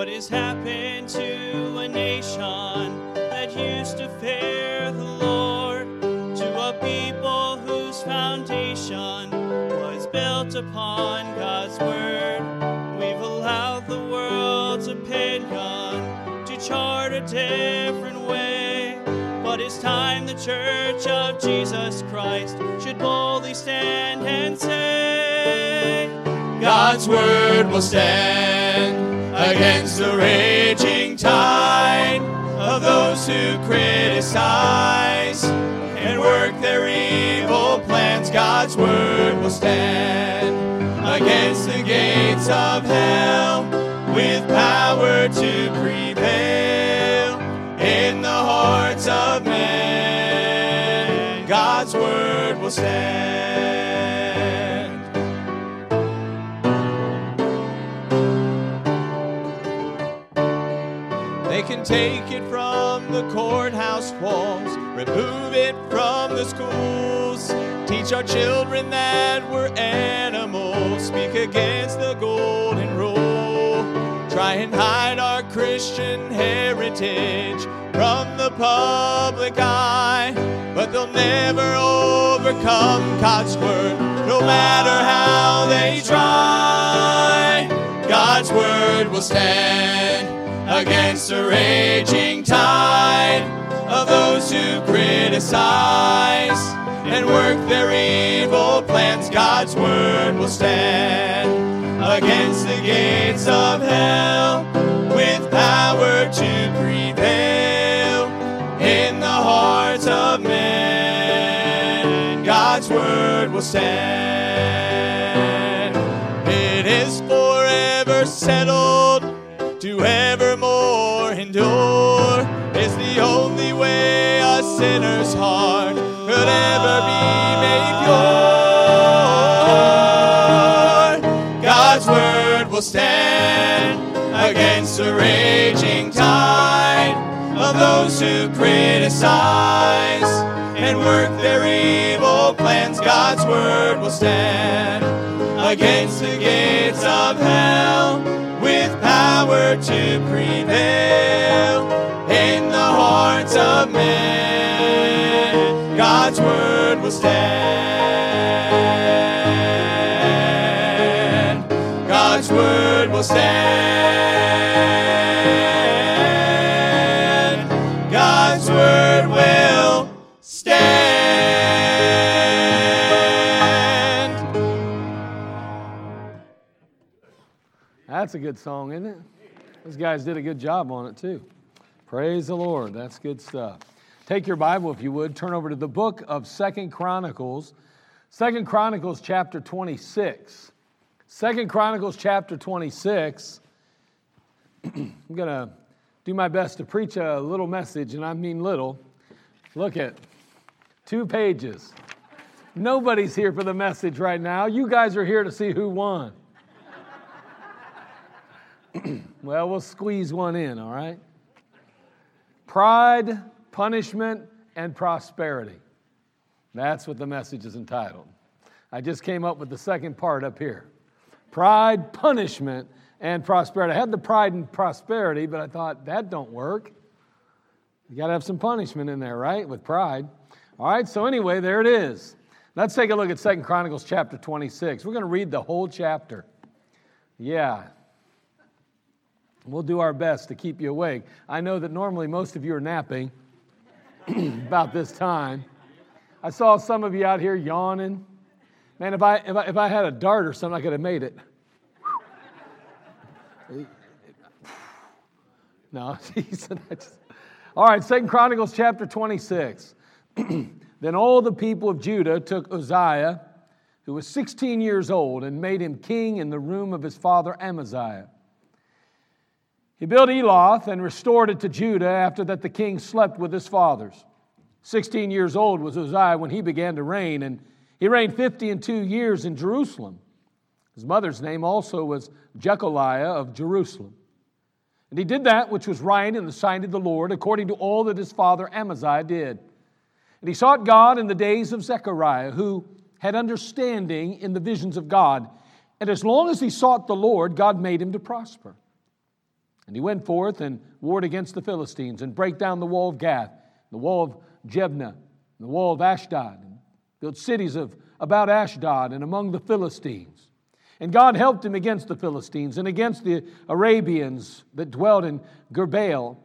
What has happened to a nation that used to fear the Lord? To a people whose foundation was built upon God's word. We've allowed the world's opinion to chart a different way. But it's time the church of Jesus Christ should boldly stand and say, God's word will stand against the raging tide of those who criticize and work their evil plans. God's word will stand against the gates of hell with power to prevail in the hearts of men. God's word will stand. They can take it from the courthouse walls, remove it from the schools, teach our children that we're animals, speak against the golden rule, try and hide our Christian heritage from the public eye, but they'll never overcome God's word, no matter how they try. God's word will stand against the raging tide of those who criticize and work their evil plans. God's word will stand against the gates of hell with power to prevail in the hearts of men. God's word will stand. It is forever settled to evermore sinner's heart could ever be made pure. God's word will stand against the raging tide of those who criticize and work their evil plans. God's word will stand against the gates of hell with power to prevail hearts of men. God's word will stand. God's word will stand. God's word will stand. That's a good song, isn't it? Those guys did a good job on it, too. Praise the Lord. That's good stuff. Take your Bible, if you would, turn over to the book of Second Chronicles. Second Chronicles chapter 26. Second Chronicles chapter 26. I'm going to do my best to preach a little message, and I mean little. Look at two pages. Nobody's here for the message right now. You guys are here to see who won. well, we'll squeeze one in, all right? Pride, punishment, and prosperity. That's what the message is entitled. I just came up with the second part up here pride, punishment, and prosperity. I had the pride and prosperity, but I thought that don't work. You got to have some punishment in there, right? With pride. All right, so anyway, there it is. Let's take a look at Second Chronicles chapter 26. We're going to read the whole chapter. Yeah. We'll do our best to keep you awake. I know that normally most of you are napping about this time. I saw some of you out here yawning. Man, if I, if I, if I had a dart or something, I could have made it. No, all right, Second Chronicles chapter 26. then all the people of Judah took Uzziah, who was 16 years old, and made him king in the room of his father Amaziah. He built Eloth and restored it to Judah after that the king slept with his fathers. 16 years old was Uzziah when he began to reign, and he reigned 50 and two years in Jerusalem. His mother's name also was Jecoliah of Jerusalem. And he did that which was right in the sight of the Lord, according to all that his father Amaziah did. And he sought God in the days of Zechariah, who had understanding in the visions of God. And as long as he sought the Lord, God made him to prosper. And he went forth and warred against the Philistines and brake down the wall of Gath, the wall of Jabneh, the wall of Ashdod, and built cities of about Ashdod and among the Philistines. And God helped him against the Philistines and against the Arabians that dwelt in Gurbaal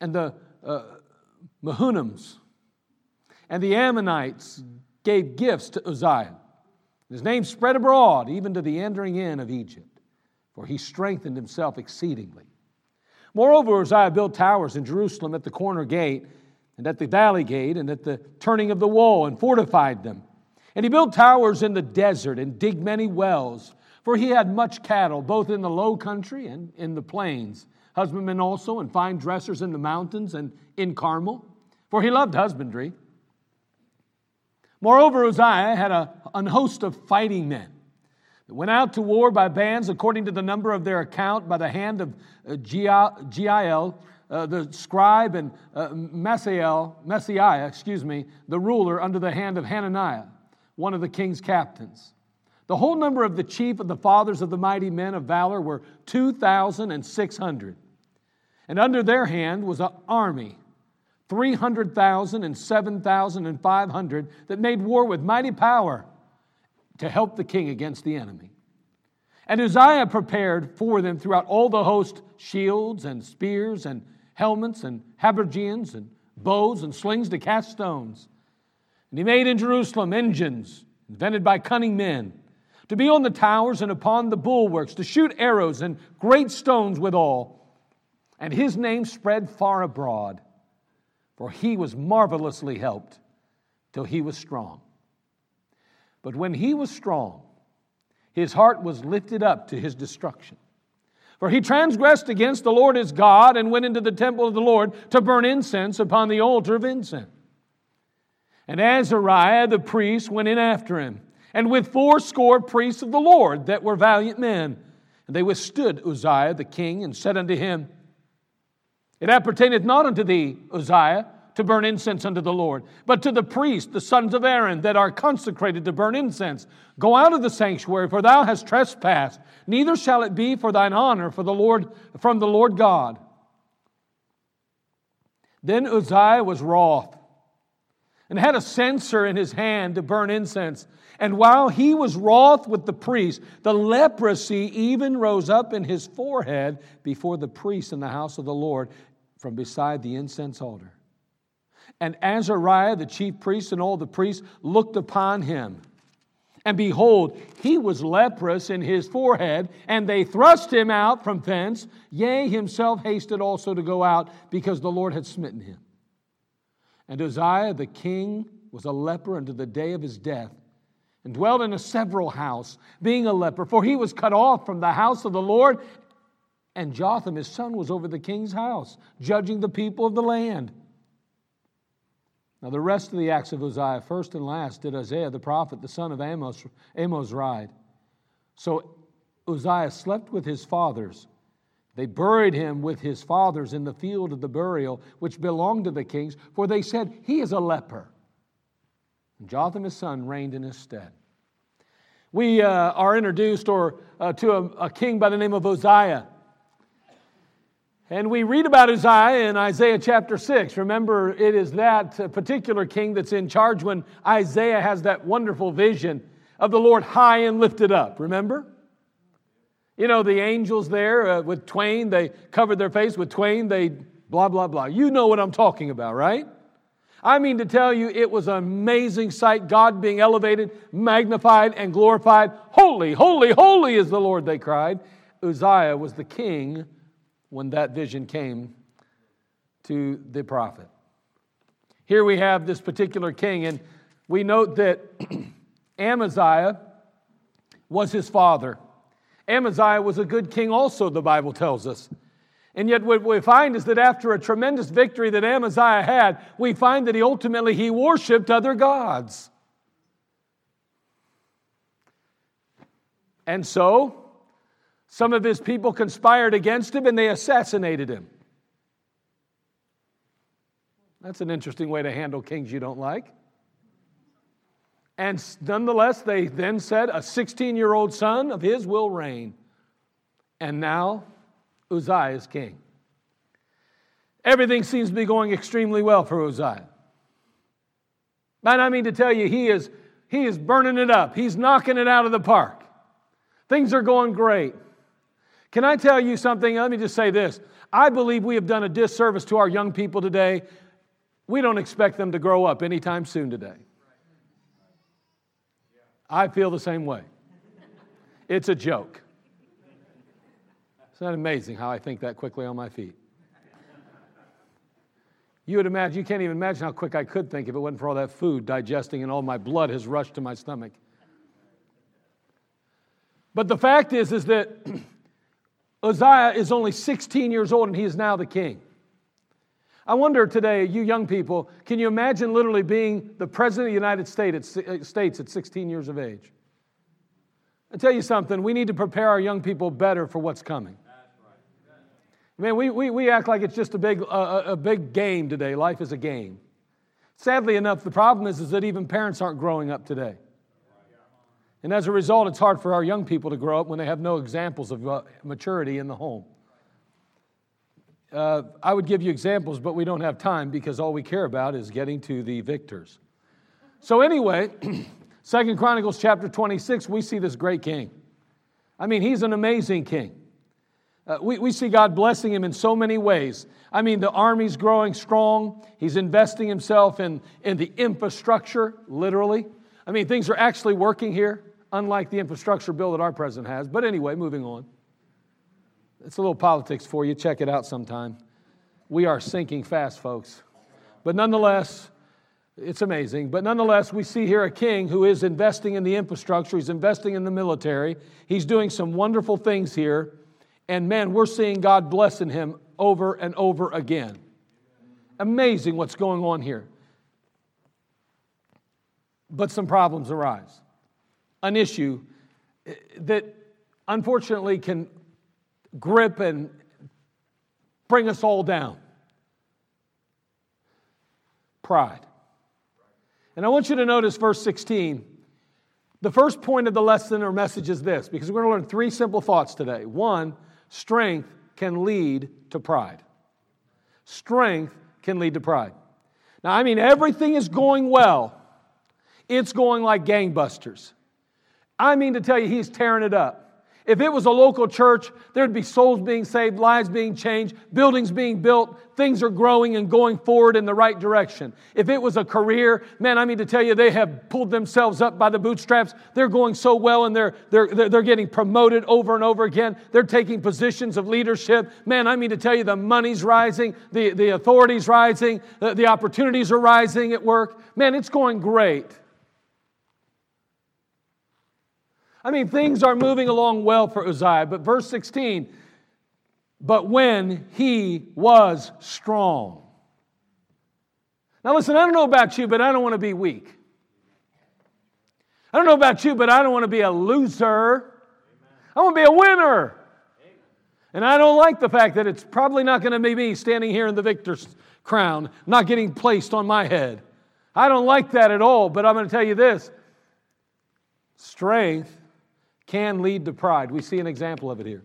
and the uh, Mehunims. And the Ammonites gave gifts to Uzziah. His name spread abroad, even to the entering in of Egypt, for he strengthened himself exceedingly. Moreover, Uzziah built towers in Jerusalem at the corner gate, and at the valley gate, and at the turning of the wall, and fortified them. And he built towers in the desert, and digged many wells, for he had much cattle, both in the low country and in the plains, husbandmen also, and vine dressers in the mountains and in Carmel, for he loved husbandry. Moreover, Uzziah had a, an host of fighting men that went out to war by bands according to the number of their account by the hand of uh, Jeiel, uh, the scribe, and uh, Messiah, excuse me, the ruler, under the hand of Hananiah, one of the king's captains. The whole number of the chief of the fathers of the mighty men of valor were 2,600. And under their hand was an army, 300,000 and 7,500, that made war with mighty power to help the king against the enemy. And Uzziah prepared for them throughout all the host shields and spears and helmets and habergeons and bows and slings to cast stones. And he made in Jerusalem engines invented by cunning men to be on the towers and upon the bulwarks, to shoot arrows and great stones withal. And his name spread far abroad, for he was marvelously helped till he was strong. But when he was strong, his heart was lifted up to his destruction. For he transgressed against the Lord his God and went into the temple of the Lord to burn incense upon the altar of incense. And Azariah the priest went in after him, and with fourscore priests of the Lord that were valiant men. And they withstood Uzziah the king and said unto him, It appertaineth not unto thee, Uzziah, to burn incense unto the Lord, but to the priests, the sons of Aaron, that are consecrated to burn incense. Go out of the sanctuary, for thou hast trespassed. Neither shall it be for thine honor for the Lord from the Lord God. Then Uzziah was wroth and had a censer in his hand to burn incense. And while he was wroth with the priest, the leprosy even rose up in his forehead before the priest in the house of the Lord from beside the incense altar. And Azariah, the chief priest, and all the priests looked upon him. And behold, he was leprous in his forehead, and they thrust him out from thence. Yea, himself hasted also to go out, because the Lord had smitten him. And Uzziah the king was a leper unto the day of his death, and dwelt in a several house, being a leper, for he was cut off from the house of the Lord. And Jotham his son was over the king's house, judging the people of the land. Now, the rest of the acts of Uzziah, first and last, did Isaiah the prophet, the son of Amoz, Amoz ride. So Uzziah slept with his fathers. They buried him with his fathers in the field of the burial, which belonged to the kings, for they said, He is a leper. And Jotham, his son, reigned in his stead. We uh, are introduced or, uh, to a, a king by the name of Uzziah. And we read about Uzziah in Isaiah chapter 6. Remember, it is that particular king that's in charge when Isaiah has that wonderful vision of the Lord high and lifted up. Remember? You know, the angels there uh, with twain, they covered their face with twain, they blah, blah, blah. You know what I'm talking about, right? I mean to tell you, it was an amazing sight. God being elevated, magnified, and glorified. Holy, holy, holy is the Lord, they cried. Uzziah was the king when that vision came to the prophet. Here we have this particular king, and we note that Amaziah was his father. Amaziah was a good king, also, the Bible tells us. And yet, what we find is that after a tremendous victory that Amaziah had, we find that he ultimately he worshipped other gods. And so, some of his people conspired against him and they assassinated him. That's an interesting way to handle kings you don't like. And nonetheless, they then said, A 16 year old son of his will reign. And now Uzziah is king. Everything seems to be going extremely well for Uzziah. And I mean to tell you, he is, he is burning it up. He's knocking it out of the park. Things are going great. Can I tell you something? Let me just say this. I believe we have done a disservice to our young people today. We don't expect them to grow up anytime soon today. I feel the same way. It's a joke. Isn't that amazing how I think that quickly on my feet? You would imagine, you can't even imagine how quick I could think if it wasn't for all that food digesting and all my blood has rushed to my stomach. But the fact is, is that Uzziah is only 16 years old and he is now the king. I wonder today, you young people, can you imagine literally being the president of the United States at 16 years of age? I tell you something, we need to prepare our young people better for what's coming. Man, we, we, we act like it's just a big, uh, a big game today. Life is a game. Sadly enough, the problem is, is that even parents aren't growing up today. And as a result, it's hard for our young people to grow up when they have no examples of uh, maturity in the home. Uh, I would give you examples, but we don't have time because all we care about is getting to the victors. So, anyway, Second Chronicles chapter 26, we see this great king. I mean, he's an amazing king. Uh, we, we see God blessing him in so many ways. I mean, the army's growing strong. He's investing himself in, in the infrastructure, literally. I mean, things are actually working here, unlike the infrastructure bill that our president has. But anyway, moving on. It's a little politics for you. Check it out sometime. We are sinking fast, folks. But nonetheless, it's amazing. But nonetheless, we see here a king who is investing in the infrastructure, he's investing in the military, he's doing some wonderful things here. And man, we're seeing God blessing him over and over again. Amazing what's going on here. But some problems arise. An issue that unfortunately can grip and bring us all down pride. And I want you to notice verse 16. The first point of the lesson or message is this because we're going to learn three simple thoughts today. One, Strength can lead to pride. Strength can lead to pride. Now, I mean, everything is going well. It's going like gangbusters. I mean to tell you, he's tearing it up. If it was a local church, there'd be souls being saved, lives being changed, buildings being built, things are growing and going forward in the right direction. If it was a career, man, I mean to tell you, they have pulled themselves up by the bootstraps. They're going so well and they're, they're, they're getting promoted over and over again. They're taking positions of leadership. Man, I mean to tell you, the money's rising, the, the authority's rising, the, the opportunities are rising at work. Man, it's going great. I mean, things are moving along well for Uzziah, but verse 16, but when he was strong. Now, listen, I don't know about you, but I don't want to be weak. I don't know about you, but I don't want to be a loser. I want to be a winner. And I don't like the fact that it's probably not going to be me standing here in the victor's crown, not getting placed on my head. I don't like that at all, but I'm going to tell you this strength can lead to pride. We see an example of it here.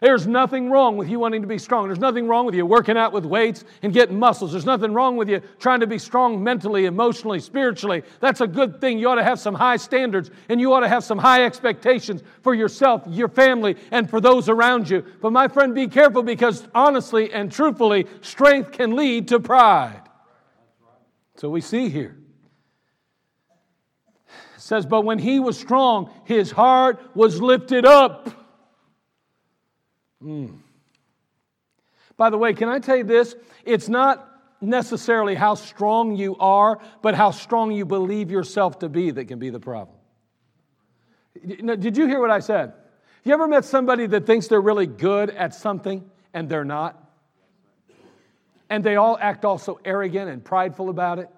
There's nothing wrong with you wanting to be strong. There's nothing wrong with you working out with weights and getting muscles. There's nothing wrong with you trying to be strong mentally, emotionally, spiritually. That's a good thing. You ought to have some high standards and you ought to have some high expectations for yourself, your family, and for those around you. But my friend, be careful because honestly and truthfully, strength can lead to pride. So we see here says, But when he was strong, his heart was lifted up. Mm. By the way, can I tell you this? It's not necessarily how strong you are, but how strong you believe yourself to be that can be the problem. Did you hear what I said? You ever met somebody that thinks they're really good at something and they're not? And they all act also arrogant and prideful about it?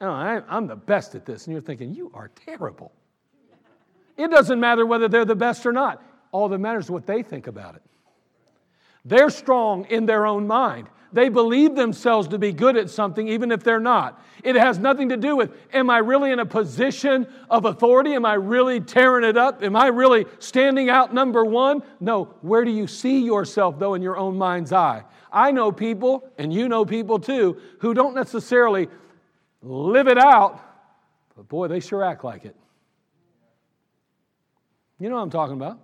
Oh, I, I'm the best at this. And you're thinking, you are terrible. It doesn't matter whether they're the best or not. All that matters is what they think about it. They're strong in their own mind. they believe themselves to be good at something, even if they're not. It has nothing to do with, am I really in a position of authority? Am I really tearing it up? Am I really standing out number one? No. Where do you see yourself, though, in your own mind's eye? I know people, and you know people too, who don't necessarily live it out, but boy, they sure act like it. You know what I'm talking about.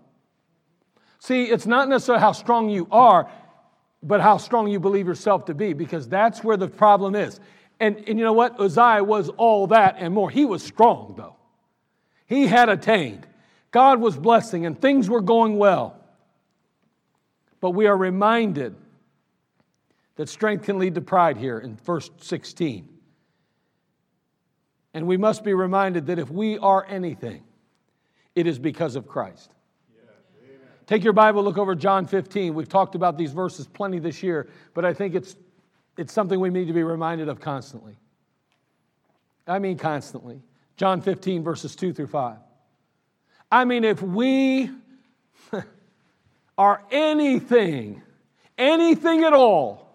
See, it's not necessarily how strong you are, but how strong you believe yourself to be, because that's where the problem is. And, and you know what? Uzziah was all that and more. He was strong, though. He had attained. God was blessing, and things were going well. But we are reminded that strength can lead to pride here in verse 16. And we must be reminded that if we are anything, it is because of Christ. Take your Bible, look over John 15. We've talked about these verses plenty this year, but I think it's, it's something we need to be reminded of constantly. I mean, constantly. John 15, verses 2 through 5. I mean, if we are anything, anything at all,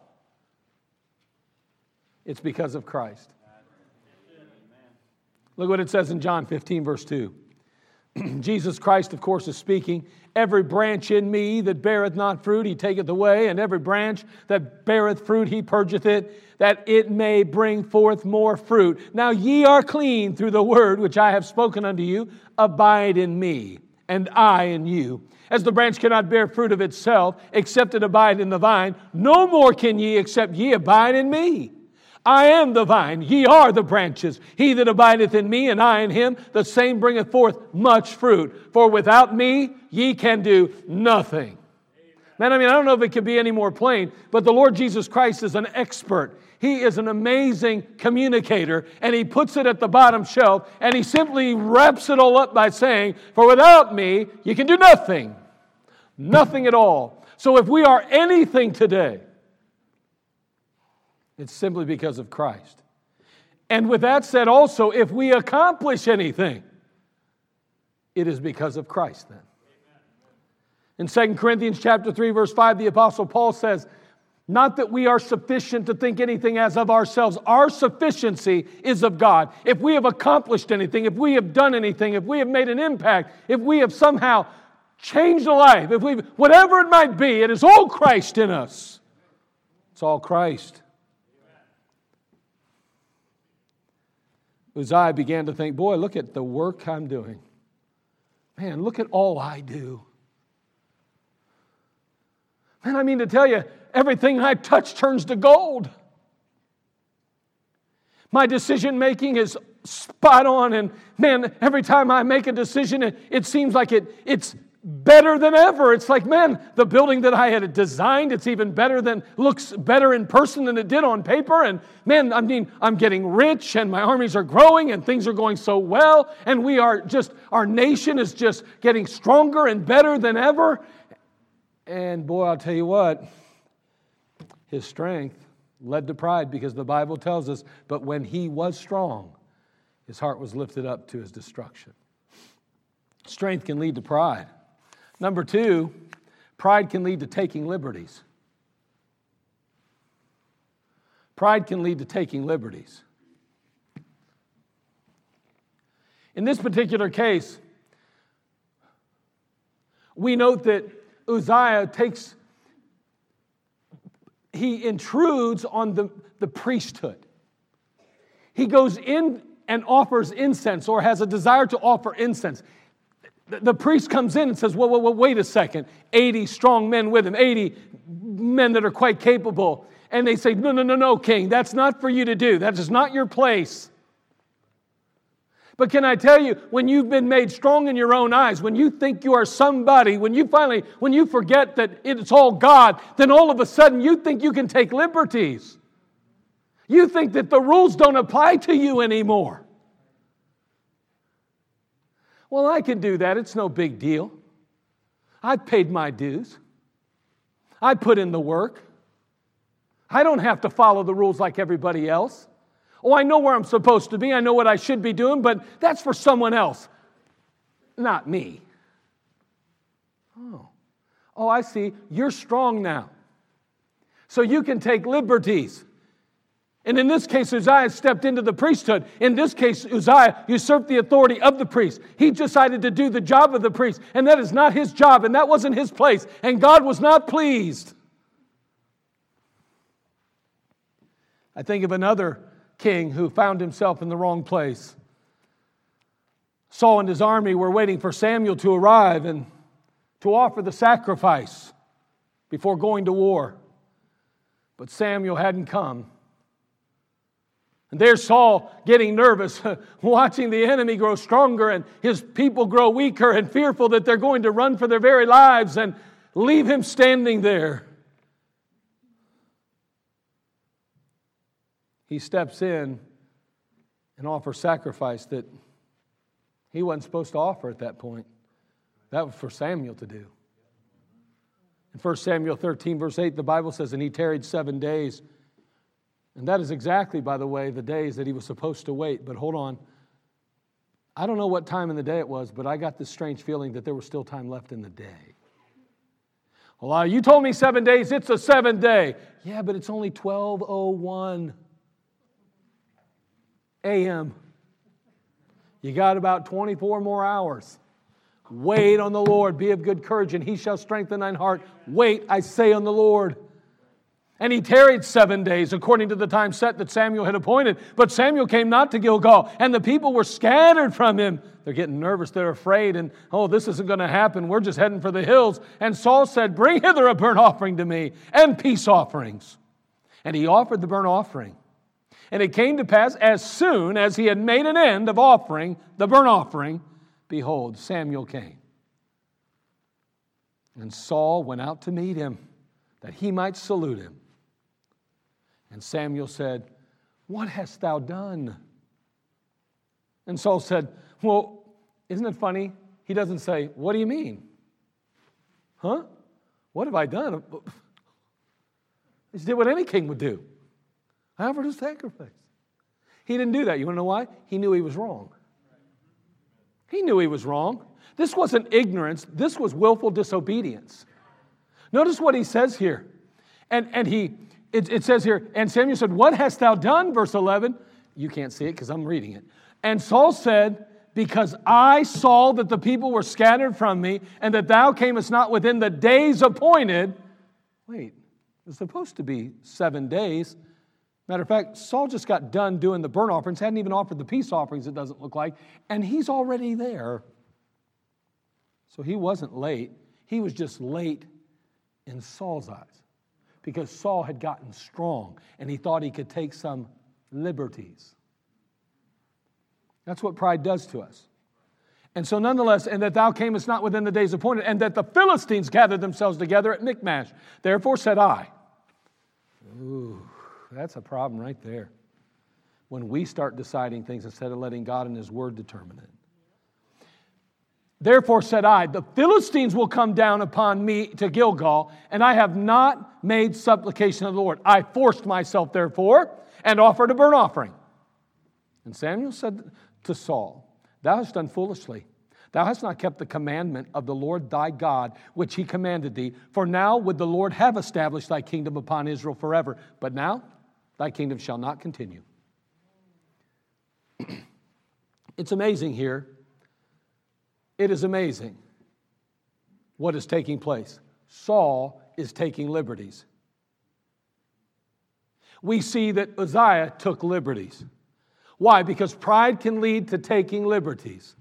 it's because of Christ. Look what it says in John 15, verse 2. Jesus Christ, of course, is speaking. Every branch in me that beareth not fruit, he taketh away, and every branch that beareth fruit, he purgeth it, that it may bring forth more fruit. Now ye are clean through the word which I have spoken unto you. Abide in me, and I in you. As the branch cannot bear fruit of itself, except it abide in the vine, no more can ye except ye abide in me. I am the vine, ye are the branches. He that abideth in me, and I in him, the same bringeth forth much fruit. For without me, ye can do nothing. Man, I mean, I don't know if it could be any more plain, but the Lord Jesus Christ is an expert. He is an amazing communicator, and he puts it at the bottom shelf, and he simply wraps it all up by saying, For without me, you can do nothing. Nothing at all. So if we are anything today, it's simply because of Christ. And with that said, also, if we accomplish anything, it is because of Christ then. In 2 Corinthians chapter 3 verse 5 the apostle Paul says, not that we are sufficient to think anything as of ourselves. Our sufficiency is of God. If we have accomplished anything, if we have done anything, if we have made an impact, if we have somehow changed a life, if we've, whatever it might be, it is all Christ in us. It's all Christ. Uzziah began to think, boy, look at the work I'm doing. Man, look at all I do. Man, I mean to tell you, everything I touch turns to gold. My decision making is spot on, and man, every time I make a decision, it, it seems like it, it's better than ever. It's like, man, the building that I had designed, it's even better than, looks better in person than it did on paper. And man, I mean, I'm getting rich and my armies are growing and things are going so well. And we are just, our nation is just getting stronger and better than ever. And boy, I'll tell you what, his strength led to pride because the Bible tells us, but when he was strong, his heart was lifted up to his destruction. Strength can lead to pride. Number two, pride can lead to taking liberties. Pride can lead to taking liberties. In this particular case, we note that Uzziah takes, he intrudes on the, the priesthood. He goes in and offers incense or has a desire to offer incense. The priest comes in and says, well, well, well, wait a second. 80 strong men with him, 80 men that are quite capable. And they say, no, no, no, no, king, that's not for you to do. That is not your place. But can I tell you, when you've been made strong in your own eyes, when you think you are somebody, when you finally, when you forget that it's all God, then all of a sudden you think you can take liberties. You think that the rules don't apply to you anymore. Well, I can do that. It's no big deal. I've paid my dues. I put in the work. I don't have to follow the rules like everybody else. Oh, I know where I'm supposed to be. I know what I should be doing, but that's for someone else, not me. Oh, oh, I see. You're strong now. So you can take liberties. And in this case, Uzziah stepped into the priesthood. In this case, Uzziah usurped the authority of the priest. He decided to do the job of the priest, and that is not his job, and that wasn't his place, and God was not pleased. I think of another king who found himself in the wrong place. Saul and his army were waiting for Samuel to arrive and to offer the sacrifice before going to war. But Samuel hadn't come. There's Saul getting nervous, watching the enemy grow stronger and his people grow weaker and fearful that they're going to run for their very lives and leave him standing there. He steps in and offers sacrifice that he wasn't supposed to offer at that point. That was for Samuel to do. In 1 Samuel 13, verse 8, the Bible says, And he tarried seven days. And that is exactly, by the way, the days that he was supposed to wait. But hold on. I don't know what time in the day it was, but I got this strange feeling that there was still time left in the day. Well, you told me seven days, it's a seventh day. Yeah, but it's only 1201 a.m. You got about 24 more hours. Wait on the Lord. Be of good courage, and he shall strengthen thine heart. Wait, I say, on the Lord. And he tarried seven days according to the time set that Samuel had appointed. But Samuel came not to Gilgal, and the people were scattered from him. They're getting nervous, they're afraid, and oh, this isn't going to happen. We're just heading for the hills. And Saul said, Bring hither a burnt offering to me and peace offerings. And he offered the burnt offering. And it came to pass as soon as he had made an end of offering the burnt offering, behold, Samuel came. And Saul went out to meet him that he might salute him. And Samuel said, What hast thou done? And Saul said, Well, isn't it funny? He doesn't say, What do you mean? Huh? What have I done? He did what any king would do. I offered a sacrifice. He didn't do that. You want to know why? He knew he was wrong. He knew he was wrong. This wasn't ignorance, this was willful disobedience. Notice what he says here. And, and he, it, it says here, and Samuel said, What hast thou done? Verse 11. You can't see it because I'm reading it. And Saul said, Because I saw that the people were scattered from me, and that thou camest not within the days appointed. Wait, it's supposed to be seven days. Matter of fact, Saul just got done doing the burnt offerings, hadn't even offered the peace offerings, it doesn't look like, and he's already there. So he wasn't late. He was just late in Saul's eyes because Saul had gotten strong and he thought he could take some liberties. That's what pride does to us. And so, nonetheless, and that thou camest not within the days appointed, and that the Philistines gathered themselves together at Michmash. Therefore said I, Ooh. That's a problem right there. When we start deciding things instead of letting God and His Word determine it. Therefore said I, The Philistines will come down upon me to Gilgal, and I have not made supplication of the Lord. I forced myself, therefore, and offered a burnt offering. And Samuel said to Saul, Thou hast done foolishly. Thou hast not kept the commandment of the Lord thy God, which he commanded thee. For now would the Lord have established thy kingdom upon Israel forever. But now Thy kingdom shall not continue. it's amazing here. It is amazing what is taking place. Saul is taking liberties. We see that Uzziah took liberties. Why? Because pride can lead to taking liberties.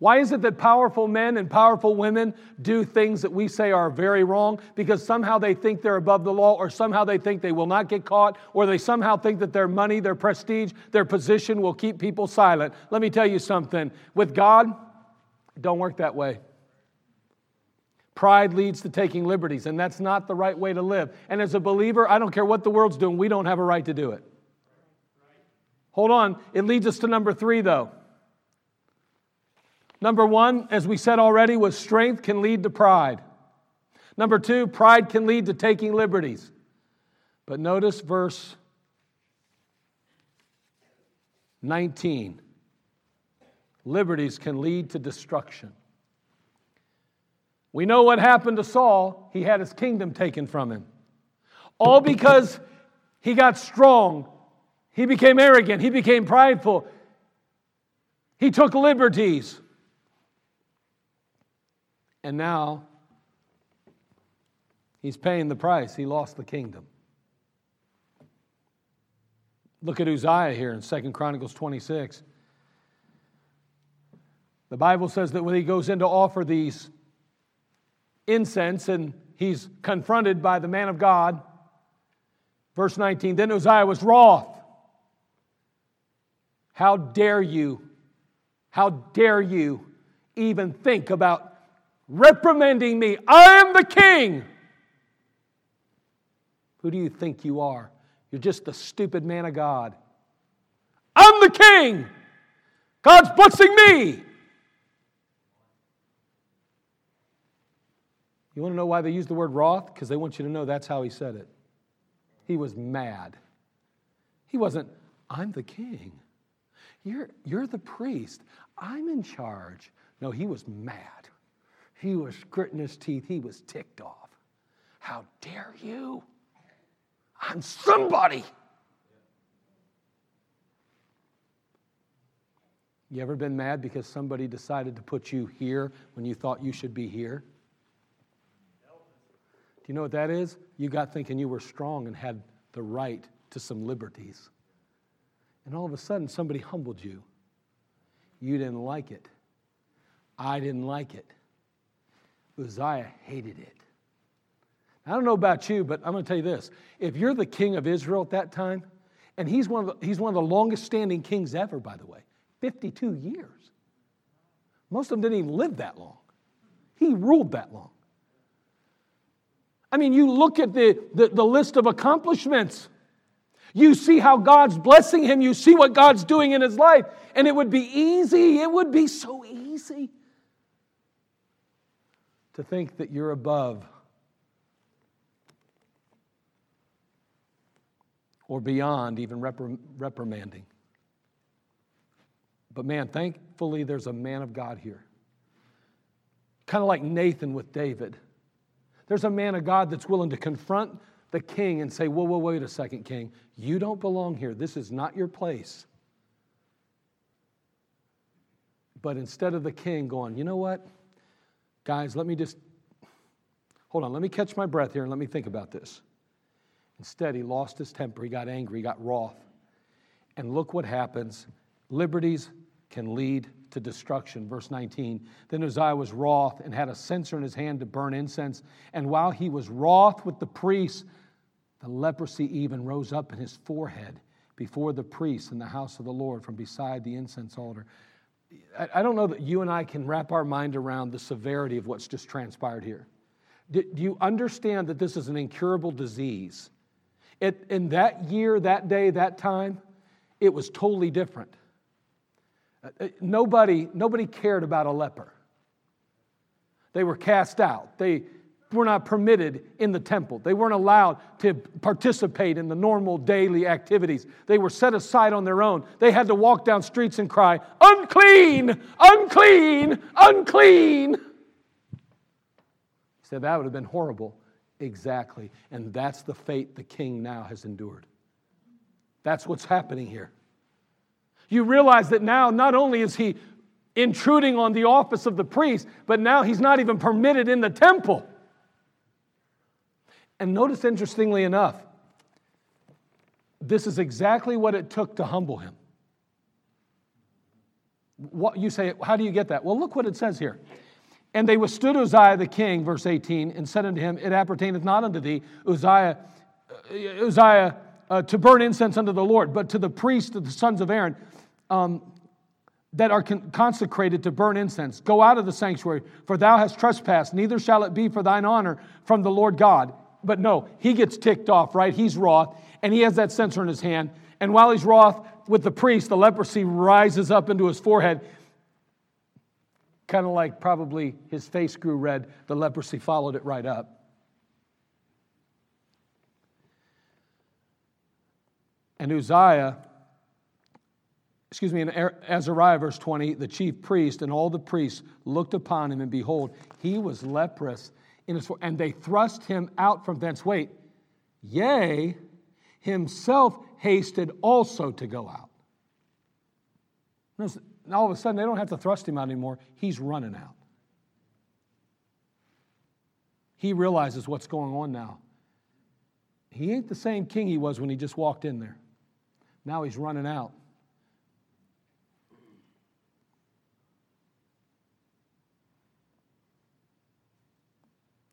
Why is it that powerful men and powerful women do things that we say are very wrong? Because somehow they think they're above the law, or somehow they think they will not get caught, or they somehow think that their money, their prestige, their position will keep people silent. Let me tell you something with God, don't work that way. Pride leads to taking liberties, and that's not the right way to live. And as a believer, I don't care what the world's doing, we don't have a right to do it. Hold on, it leads us to number three, though. Number one, as we said already, was strength can lead to pride. Number two, pride can lead to taking liberties. But notice verse 19 liberties can lead to destruction. We know what happened to Saul. He had his kingdom taken from him. All because he got strong. He became arrogant. He became prideful. He took liberties. And now he's paying the price. He lost the kingdom. Look at Uzziah here in Second Chronicles 26. The Bible says that when he goes in to offer these incense and he's confronted by the man of God, verse 19, then Uzziah was wroth. How dare you, how dare you even think about reprimanding me? I am the king. Who do you think you are? You're just the stupid man of God. I'm the king. God's blessing me. You want to know why they use the word wroth? Because they want you to know that's how he said it. He was mad. He wasn't, I'm the king. You're, you're the priest. I'm in charge. No, he was mad. He was gritting his teeth. He was ticked off. How dare you? I'm somebody. You ever been mad because somebody decided to put you here when you thought you should be here? Do you know what that is? You got thinking you were strong and had the right to some liberties. And all of a sudden, somebody humbled you. You didn't like it. I didn't like it. Uzziah hated it. I don't know about you, but I'm going to tell you this. If you're the king of Israel at that time, and he's one of the, he's one of the longest standing kings ever, by the way, 52 years. Most of them didn't even live that long. He ruled that long. I mean, you look at the, the, the list of accomplishments. You see how God's blessing him. You see what God's doing in his life. And it would be easy. It would be so easy to think that you're above or beyond even reprimanding. But man, thankfully, there's a man of God here. Kind of like Nathan with David. There's a man of God that's willing to confront the king and say, Whoa, whoa, wait a second, king. You don't belong here. This is not your place. But instead of the king going, You know what? Guys, let me just hold on. Let me catch my breath here and let me think about this. Instead, he lost his temper. He got angry. He got wroth. And look what happens liberties can lead to destruction. Verse 19 Then Uzziah was wroth and had a censer in his hand to burn incense. And while he was wroth with the priests, the leprosy even rose up in his forehead before the priests in the house of the Lord from beside the incense altar. I don't know that you and I can wrap our mind around the severity of what's just transpired here. Do you understand that this is an incurable disease? It, in that year, that day, that time, it was totally different. Uh, uh, nobody, nobody cared about a leper. They were cast out. They were not permitted in the temple. They weren't allowed to participate in the normal daily activities. They were set aside on their own. They had to walk down streets and cry, Unclean, unclean, unclean. He said that would have been horrible. Exactly. And that's the fate the king now has endured. That's what's happening here. You realize that now not only is he intruding on the office of the priest, but now he's not even permitted in the temple. And notice, interestingly enough, this is exactly what it took to humble him. What you say, how do you get that? Well, look what it says here. And they withstood Uzziah the king, verse 18, and said unto him, It appertaineth not unto thee, Uzziah, uh, Uzziah, uh, to burn incense unto the Lord, but to the priests of the sons of Aaron um, that are con- consecrated to burn incense. Go out of the sanctuary, for thou hast trespassed, neither shall it be for thine honor from the Lord God. But no, he gets ticked off, right? He's wroth, and he has that censer in his hand. And while he's wroth with the priest, the leprosy rises up into his forehead kind of like probably his face grew red, the leprosy followed it right up. And Uzziah, excuse me, in er-, Azariah, verse 20, the chief priest and all the priests looked upon him, and behold, he was leprous in his and they thrust him out from thence. Wait, Yea, himself hasted also to go out. All of a sudden, they don't have to thrust him out anymore. He's running out. He realizes what's going on now. He ain't the same king he was when he just walked in there. Now he's running out.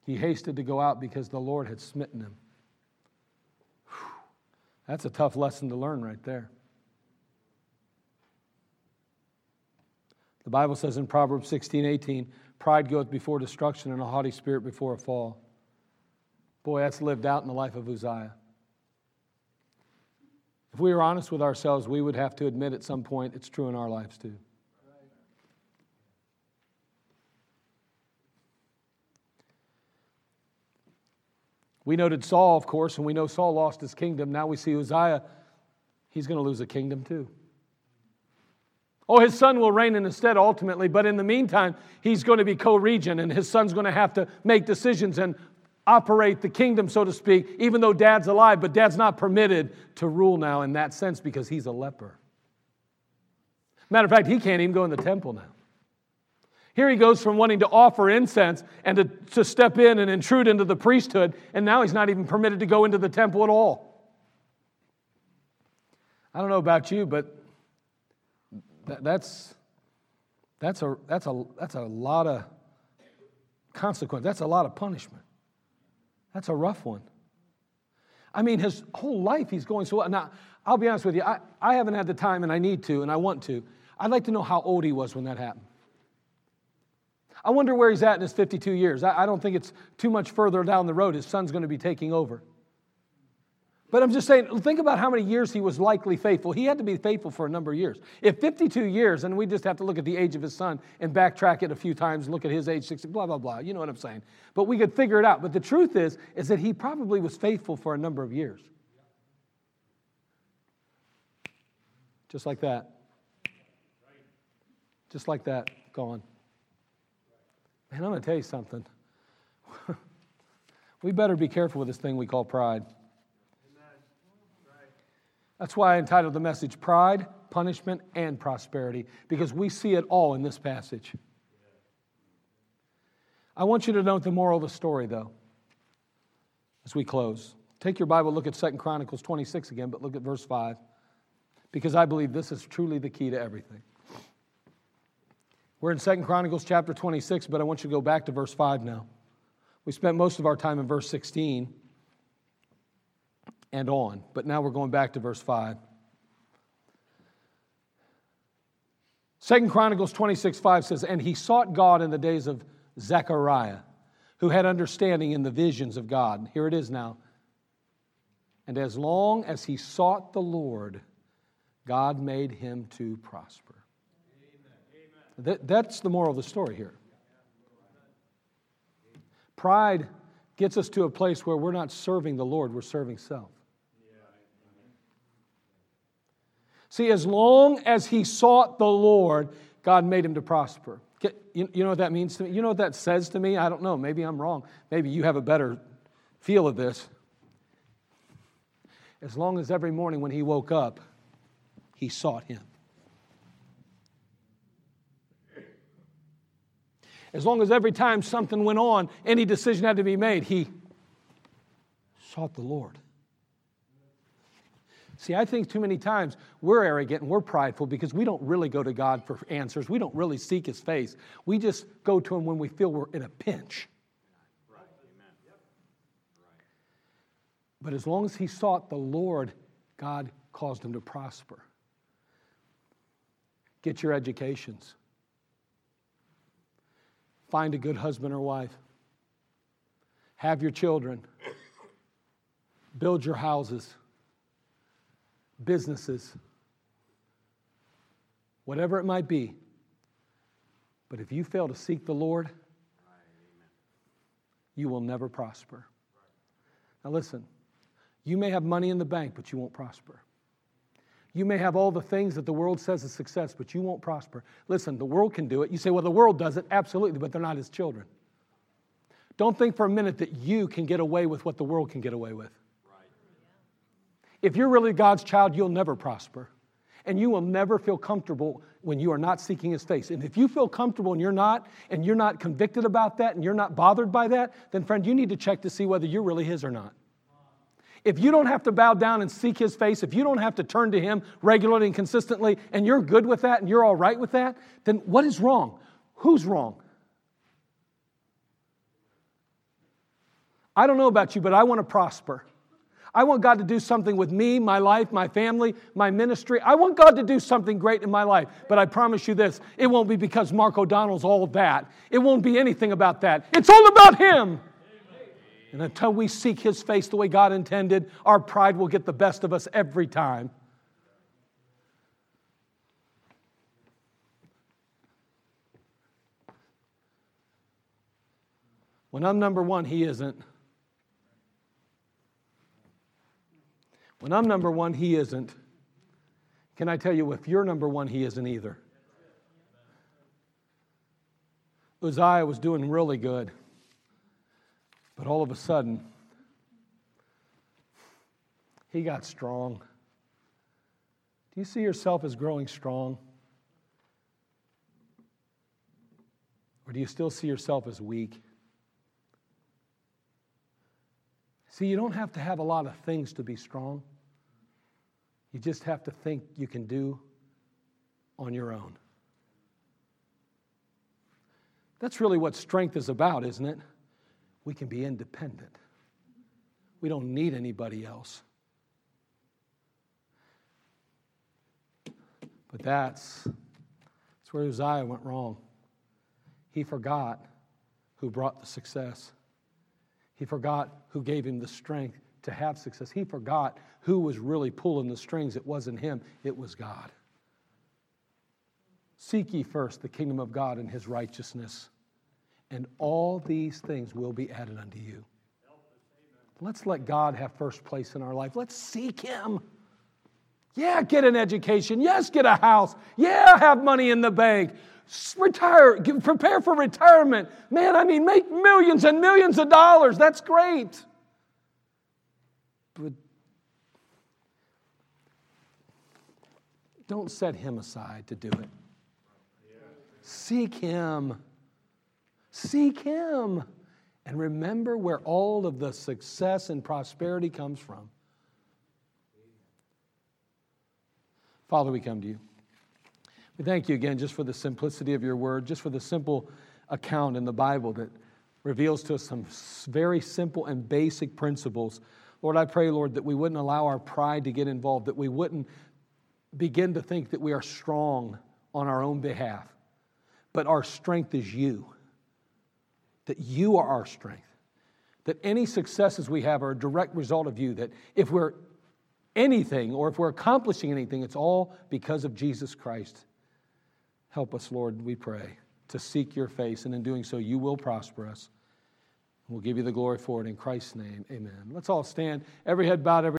He hasted to go out because the Lord had smitten him. Whew. That's a tough lesson to learn right there. The Bible says in Proverbs 16 18, pride goeth before destruction and a haughty spirit before a fall. Boy, that's lived out in the life of Uzziah. If we were honest with ourselves, we would have to admit at some point it's true in our lives too. We noted Saul, of course, and we know Saul lost his kingdom. Now we see Uzziah, he's going to lose a kingdom too. Oh, his son will reign in his stead ultimately, but in the meantime, he's going to be co regent, and his son's going to have to make decisions and operate the kingdom, so to speak, even though dad's alive, but dad's not permitted to rule now in that sense because he's a leper. Matter of fact, he can't even go in the temple now. Here he goes from wanting to offer incense and to, to step in and intrude into the priesthood, and now he's not even permitted to go into the temple at all. I don't know about you, but that, that's, that's, a, that's, a, that's a lot of consequence. That's a lot of punishment. That's a rough one. I mean, his whole life he's going so well. Now, I'll be honest with you, I, I haven't had the time and I need to and I want to. I'd like to know how old he was when that happened. I wonder where he's at in his 52 years. I, I don't think it's too much further down the road. His son's going to be taking over. But I'm just saying, think about how many years he was likely faithful. He had to be faithful for a number of years. If 52 years, and we just have to look at the age of his son and backtrack it a few times, look at his age 60, blah, blah, blah. You know what I'm saying. But we could figure it out. But the truth is, is that he probably was faithful for a number of years. Just like that. Just like that, gone. Man, I'm going to tell you something. we better be careful with this thing we call pride. That's why I entitled the message Pride, Punishment, and Prosperity, because we see it all in this passage. I want you to note the moral of the story, though, as we close. Take your Bible, look at Second Chronicles 26 again, but look at verse 5, because I believe this is truly the key to everything. We're in Second Chronicles chapter 26, but I want you to go back to verse 5 now. We spent most of our time in verse 16 and on, but now we're going back to verse 5. Second Chronicles 26, 5 says, And he sought God in the days of Zechariah, who had understanding in the visions of God. Here it is now. And as long as he sought the Lord, God made him to prosper. That, that's the moral of the story here. Pride gets us to a place where we're not serving the Lord, we're serving self. See, as long as he sought the Lord, God made him to prosper. You, know what that means to me? You know what that says to me? I don't know. Maybe I'm wrong. Maybe you have a better feel of this. As long as every morning when he woke up, he sought him. As long as every time something went on, any decision had to be made, he sought the Lord. See, I think too many times we're arrogant and we're prideful because we don't really go to God for answers. We don't really seek His face. We just go to Him when we feel we're in a pinch. But as long as he sought the Lord, God caused him to prosper. Get your educations. Find a good husband or wife. Have your children. Build your houses, businesses, whatever it might be. But if you fail to seek the Lord, you will never prosper. Now, listen, you may have money in the bank, but you won't prosper. You may have all the things that the world says is success, but you won't prosper. Listen, the world can do it. You say, well, the world does it. Absolutely, but they're not his children. Don't think for a minute that you can get away with what the world can get away with. If you're really God's child, you'll never prosper. And you will never feel comfortable when you are not seeking his face. And if you feel comfortable and you're not, and you're not convicted about that, and you're not bothered by that, then friend, you need to check to see whether you're really his or not. If you don't have to bow down and seek his face, if you don't have to turn to him regularly and consistently, and you're good with that and you're all right with that, then what is wrong? Who's wrong? I don't know about you, but I want to prosper. I want God to do something with me, my life, my family, my ministry. I want God to do something great in my life. But I promise you this it won't be because Mark O'Donnell's all of that. It won't be anything about that. It's all about Him. And until we seek His face the way God intended, our pride will get the best of us every time. When I'm number one, He isn't. When I'm number one, he isn't. Can I tell you, if you're number one, he isn't either. Uzziah was doing really good. But all of a sudden, he got strong. Do you see yourself as growing strong? Or do you still see yourself as weak? See, you don't have to have a lot of things to be strong. You just have to think you can do on your own. That's really what strength is about, isn't it? We can be independent. We don't need anybody else. But that's, that's where Uzziah went wrong. He forgot who brought the success. He forgot who gave him the strength to have success. He forgot who was really pulling the strings. It wasn't him, it was God. Seek ye first the kingdom of God and his righteousness, and all these things will be added unto you. Let's let God have first place in our life. Let's seek him. Yeah, get an education. Yes, get a house. Yeah, have money in the bank retire, prepare for retirement. Man, I mean, make millions and millions of dollars. That's great. But don't set him aside to do it. Seek him. Seek him. And remember where all of the success and prosperity comes from. Father, we come to you. We thank you again just for the simplicity of your word, just for the simple account in the Bible that reveals to us some very simple and basic principles. Lord, I pray, Lord, that we wouldn't allow our pride to get involved, that we wouldn't begin to think that we are strong on our own behalf, but our strength is you, that you are our strength, that any successes we have are a direct result of you, that if we're anything or if we're accomplishing anything, it's all because of Jesus Christ. Help us, Lord, we pray, to seek your face, and in doing so, you will prosper us. We'll give you the glory for it in Christ's name. Amen. Let's all stand, every head bowed, every